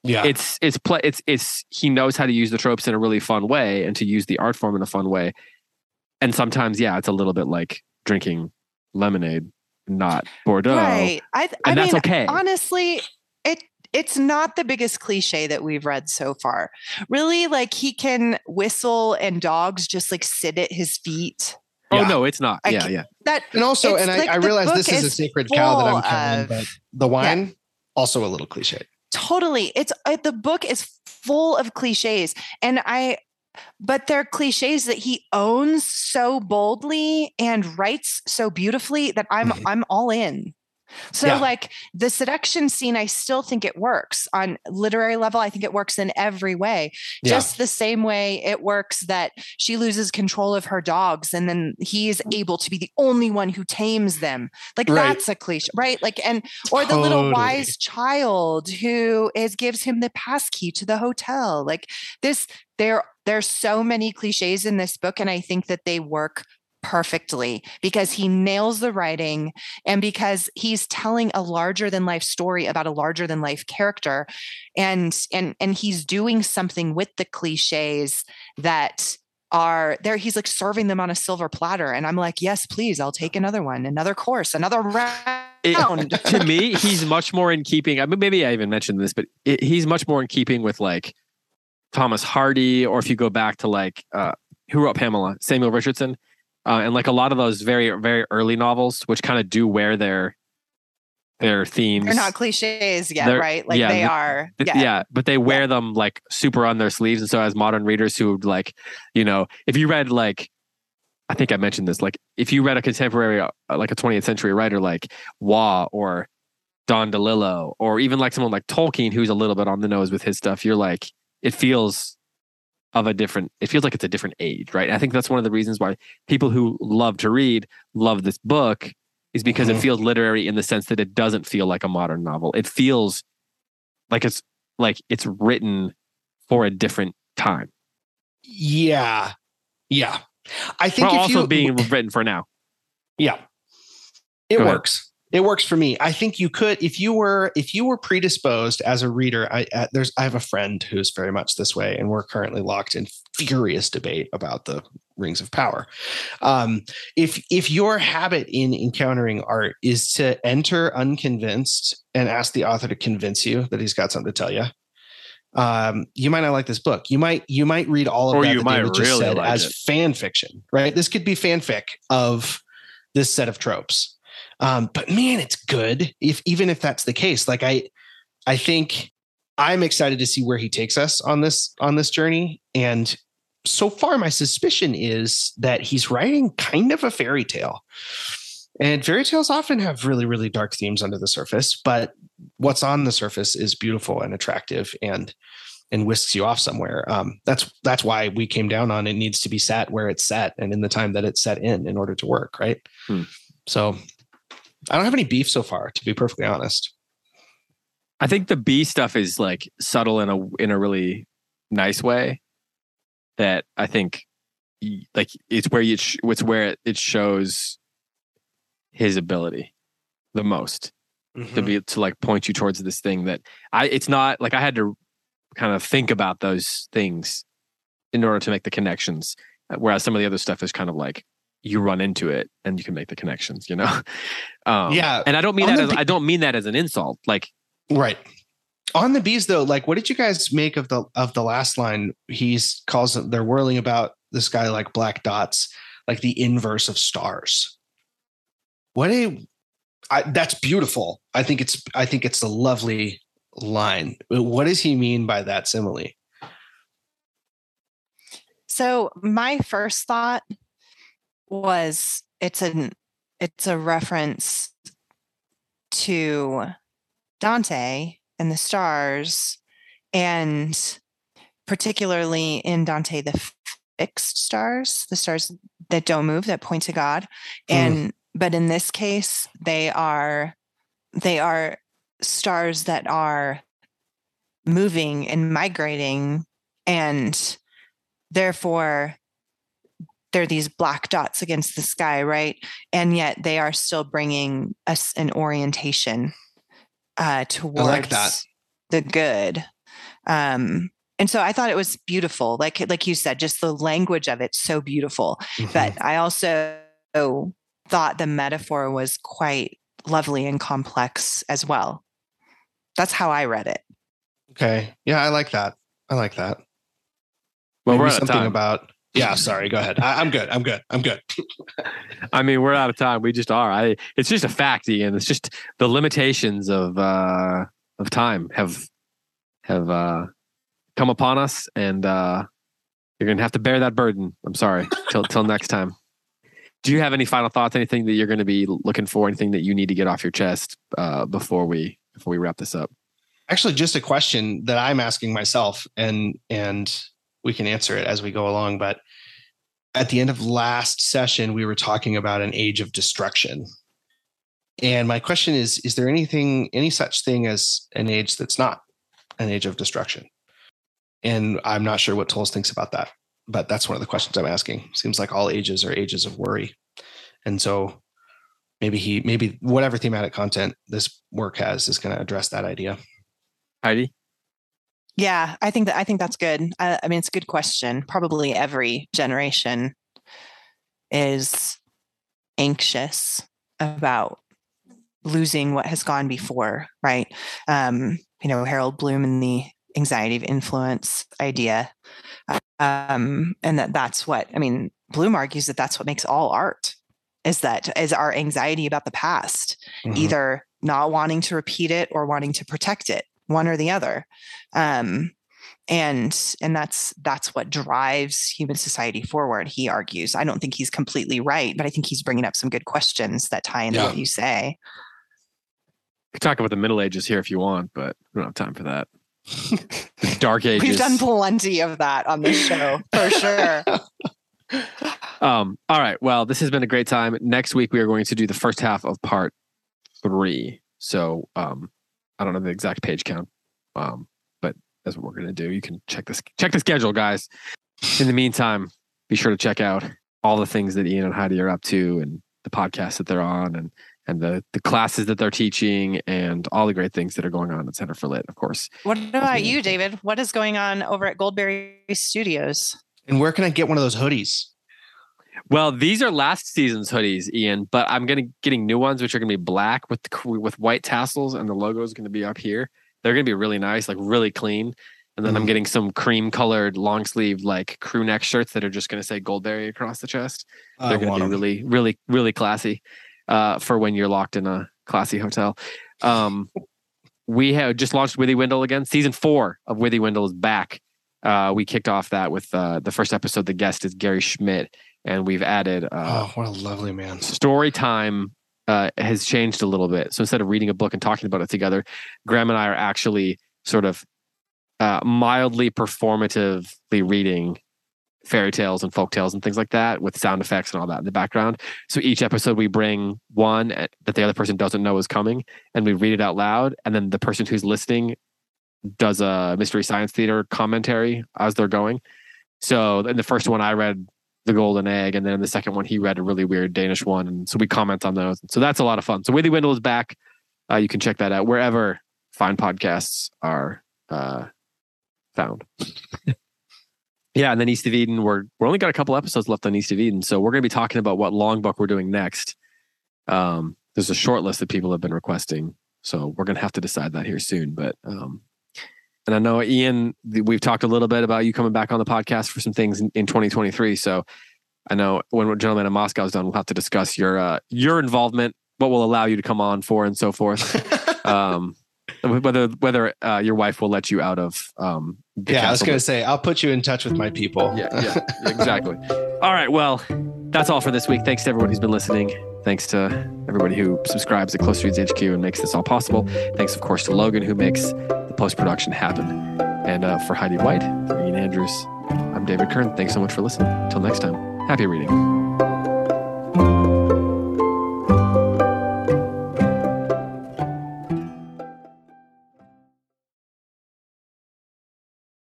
yeah, It's it's ple- it's it's he knows how to use the tropes in a really fun way and to use the art form in a fun way, and sometimes yeah, it's a little bit like drinking lemonade, not Bordeaux, right. I, I and that's mean, okay. honestly, it it's not the biggest cliche that we've read so far. Really, like he can whistle and dogs just like sit at his feet. Oh no, it's not. I yeah, ca- yeah. That and also, and I, like I the realize this is a sacred cow that I'm full covering, of- but the wine also a little cliche. totally it's uh, the book is full of cliches and i but they're cliches that he owns so boldly and writes so beautifully that i'm Mhm. i'm all in so Yeah. like the seduction scene i still think it works on literary level i think it works in every way Yeah. just the same way it works that she loses control of her dogs and then he is able to be the only one who tames them like Right. that's a cliche right like and or the little wise child who is gives him the pass key to the hotel like this there there's so many cliches in this book and i think that they work perfectly because he nails the writing and because he's telling a larger than life story about a larger than life character. And and and he's doing something with the cliches that are there. He's like serving them on a silver platter. And i'm like yes please i'll take another one another course another [laughs] It- round. [laughs] to me, he's much more in keeping. I mean, maybe I even mentioned this, but it, he's much more in keeping with like Thomas Hardy, or if you go back to like uh, who wrote Pamela, Samuel Richardson, uh, and like a lot of those very very early novels, which kind of do wear their their themes. they're not cliches yet They're- right like yeah, they are Th- yeah, yeah. but they wear them like super on their sleeves. And so, as modern readers who like, you know, if you read like, I think I mentioned this, like, if you read a contemporary, uh, like a 20th century writer like Waugh or Don DeLillo, or even like someone like Tolkien, who's a little bit on the nose with his stuff, you're like, it feels of a different, it feels like it's a different age, right? I think that's one of the reasons why people who love to read love this book is because it Mhm. feels literary in the sense that it doesn't feel like a modern novel. It feels like it's like it's written for a different time Yeah, yeah. I think while also you being written for now Yeah. It Go works. It works for me. I think you could if you were if you were predisposed as a reader. I uh, there's I have a friend who's very much this way, and we're currently locked in furious debate about the Rings of Power. Um, if if your habit in encountering art is to enter unconvinced and ask the author to convince you that he's got something to tell you, um, you might not like this book. You might you might read all of Or that you that might really like as it. fan fiction, right? This could be fanfic of this set of tropes. Um, but man, it's good. If even if that's the case, like I, I think I'm excited to see where he takes us on this on this journey. And so far, my suspicion is that he's writing kind of a fairy tale. And fairy tales often have really, really dark themes under the surface, but what's on the surface is beautiful and attractive and and whisks you off somewhere. Um, that's that's why we came down on it needs to be set where it's set and in the time that it's set in in order to work, right? Hmm. So I don't have any beef so far, to be perfectly honest. I think the bee stuff is like subtle in a in a really nice way. That I think, like it's where you sh- it's where it, it shows his ability the most to mm-hmm. be to like point you towards this thing that I. It's not like I had to kind of think about those things in order to make the connections. Whereas some of the other stuff is kind of like you run into it and you can make the connections. You know. [laughs] Um, Yeah. and I don't mean On that. the As, B- I don't mean that as an insult. Like Right. On the bees though, like what did you guys make of the of the last line? He's calls them they're whirling about the sky like black dots, like the inverse of stars. What a I, that's beautiful. I think it's I think it's a lovely line. What does he mean by that simile? So my first thought was it's an it's a reference to Dante and the stars and particularly in Dante the fixed stars, the stars that don't move that point to God. Mm. And but in this case they are they are stars that are moving and migrating and therefore they're these black dots against the sky right and yet they are still bringing us an orientation uh towards that. the good um and so i thought it was beautiful like like you said just the language of it so beautiful but i also thought the metaphor was quite lovely and complex as well that's how i read it okay. Yeah, I like that. I like that. well, Maybe we're out of something time. about yeah, sorry, go ahead. I, I'm good. I'm good. I'm good. [laughs] I mean, we're out of time. We just are. I. It's just a fact, Ian. It's just the limitations of uh of time have have uh come upon us, and uh you're gonna have to bear that burden. I'm sorry. till till next time. Do you have any final thoughts? Anything that you're going to be looking for? Anything that you need to get off your chest uh, before we before we wrap this up? actually just a question that I'm asking myself and and we can answer it as we go along but at the end of last session we were talking about an age of destruction. And my question is is there anything any such thing as an age that's not an age of destruction? And I'm not sure what Towles thinks about that but that's one of the questions I'm asking. Seems like all ages are ages of worry. And so maybe he maybe whatever thematic content this work has is going to address that idea. Heidi, Yeah, I think that I think that's good. I, I mean, it's a good question. Probably every generation is anxious about losing what has gone before, right? Um, you know, Harold Bloom and the anxiety of influence idea, um, and that that's what I mean. Bloom argues that that's what makes all art is that is our anxiety about the past Mhm. either not wanting to repeat it or wanting to protect it one or the other um, and and that's that's what drives human society forward he argues i don't think he's completely right but i think he's bringing up some good questions that tie into Yeah. what you say we could talk about the Middle Ages here if you want, but we don't have time for that. The [laughs] Dark Ages. we've done plenty of that on this show for sure [laughs] Um, all right. Well, this has been a great time. Next week we are going to do the first half of part three. So um, I don't know the exact page count, um, but that's what we're going to do. You can check this check the schedule, guys. In the meantime, be sure to check out all the things that Ian and Heidi are up to, and the podcasts that they're on, and and the the classes that they're teaching, and all the great things that are going on at Center for Lit, of course. what about you david what is going on over at goldberry studios And where can I get one of those hoodies? Well, these are last season's hoodies, Ian, but I'm gonna getting new ones, which are gonna be black with with white tassels, and the logo is gonna be up here. They're gonna be really nice, like really clean. And then I'm Mhm. getting some cream colored long sleeve like crew neck shirts that are just going to say Goldberry across the chest. They're going want to be 'em. really, really, really classy uh, for when you're locked in a classy hotel. Um, we have just launched Withy Windle again. Season four of Withy Windle is back. Uh, we kicked off that with uh, the first episode. The guest is Gary Schmidt, and we've added uh, Oh, what a lovely man. story time uh, has changed a little bit. So instead of reading a book and talking about it together, Graham and I are actually sort of uh, mildly performatively reading fairy tales and folk tales and things like that with sound effects and all that in the background. So each episode we bring one uh, that the other person doesn't know is coming and we read it out loud. And then the person who's listening does a mystery science theater commentary as they're going. So in the first one, I read the golden egg, and then the second one, he read a really weird Danish one, and so we comment on those. So that's a lot of fun. So Withywindle is back. Uh, you can check that out wherever fine podcasts are uh, found. [laughs] yeah, and then East of Eden, we're we're only got a couple episodes left on East of Eden, so we're going to be talking about what long book we're doing next. Um, there's a short list that people have been requesting, so we're going to have to decide that here soon. But um, and I know Ian, we've talked a little bit about you coming back on the podcast for some things in, in 2023. So I know when Gentleman in Moscow is done, we'll have to discuss your uh, your involvement, what will allow you to come on for, and so forth. [laughs] um, whether whether uh, your wife will let you out of um, yeah, I was going to say, I'll put you in touch with my people. Yeah, yeah, exactly. [laughs] all right, well, that's all for this week. Thanks to everyone who's been listening. Thanks to everybody who subscribes to Close Reads HQ and makes this all possible. Thanks, of course, to Logan who makes the post production happen. And uh, for Heidi White, for Ian Andrews, I'm David Kern. Thanks so much for listening. Until next time, happy reading.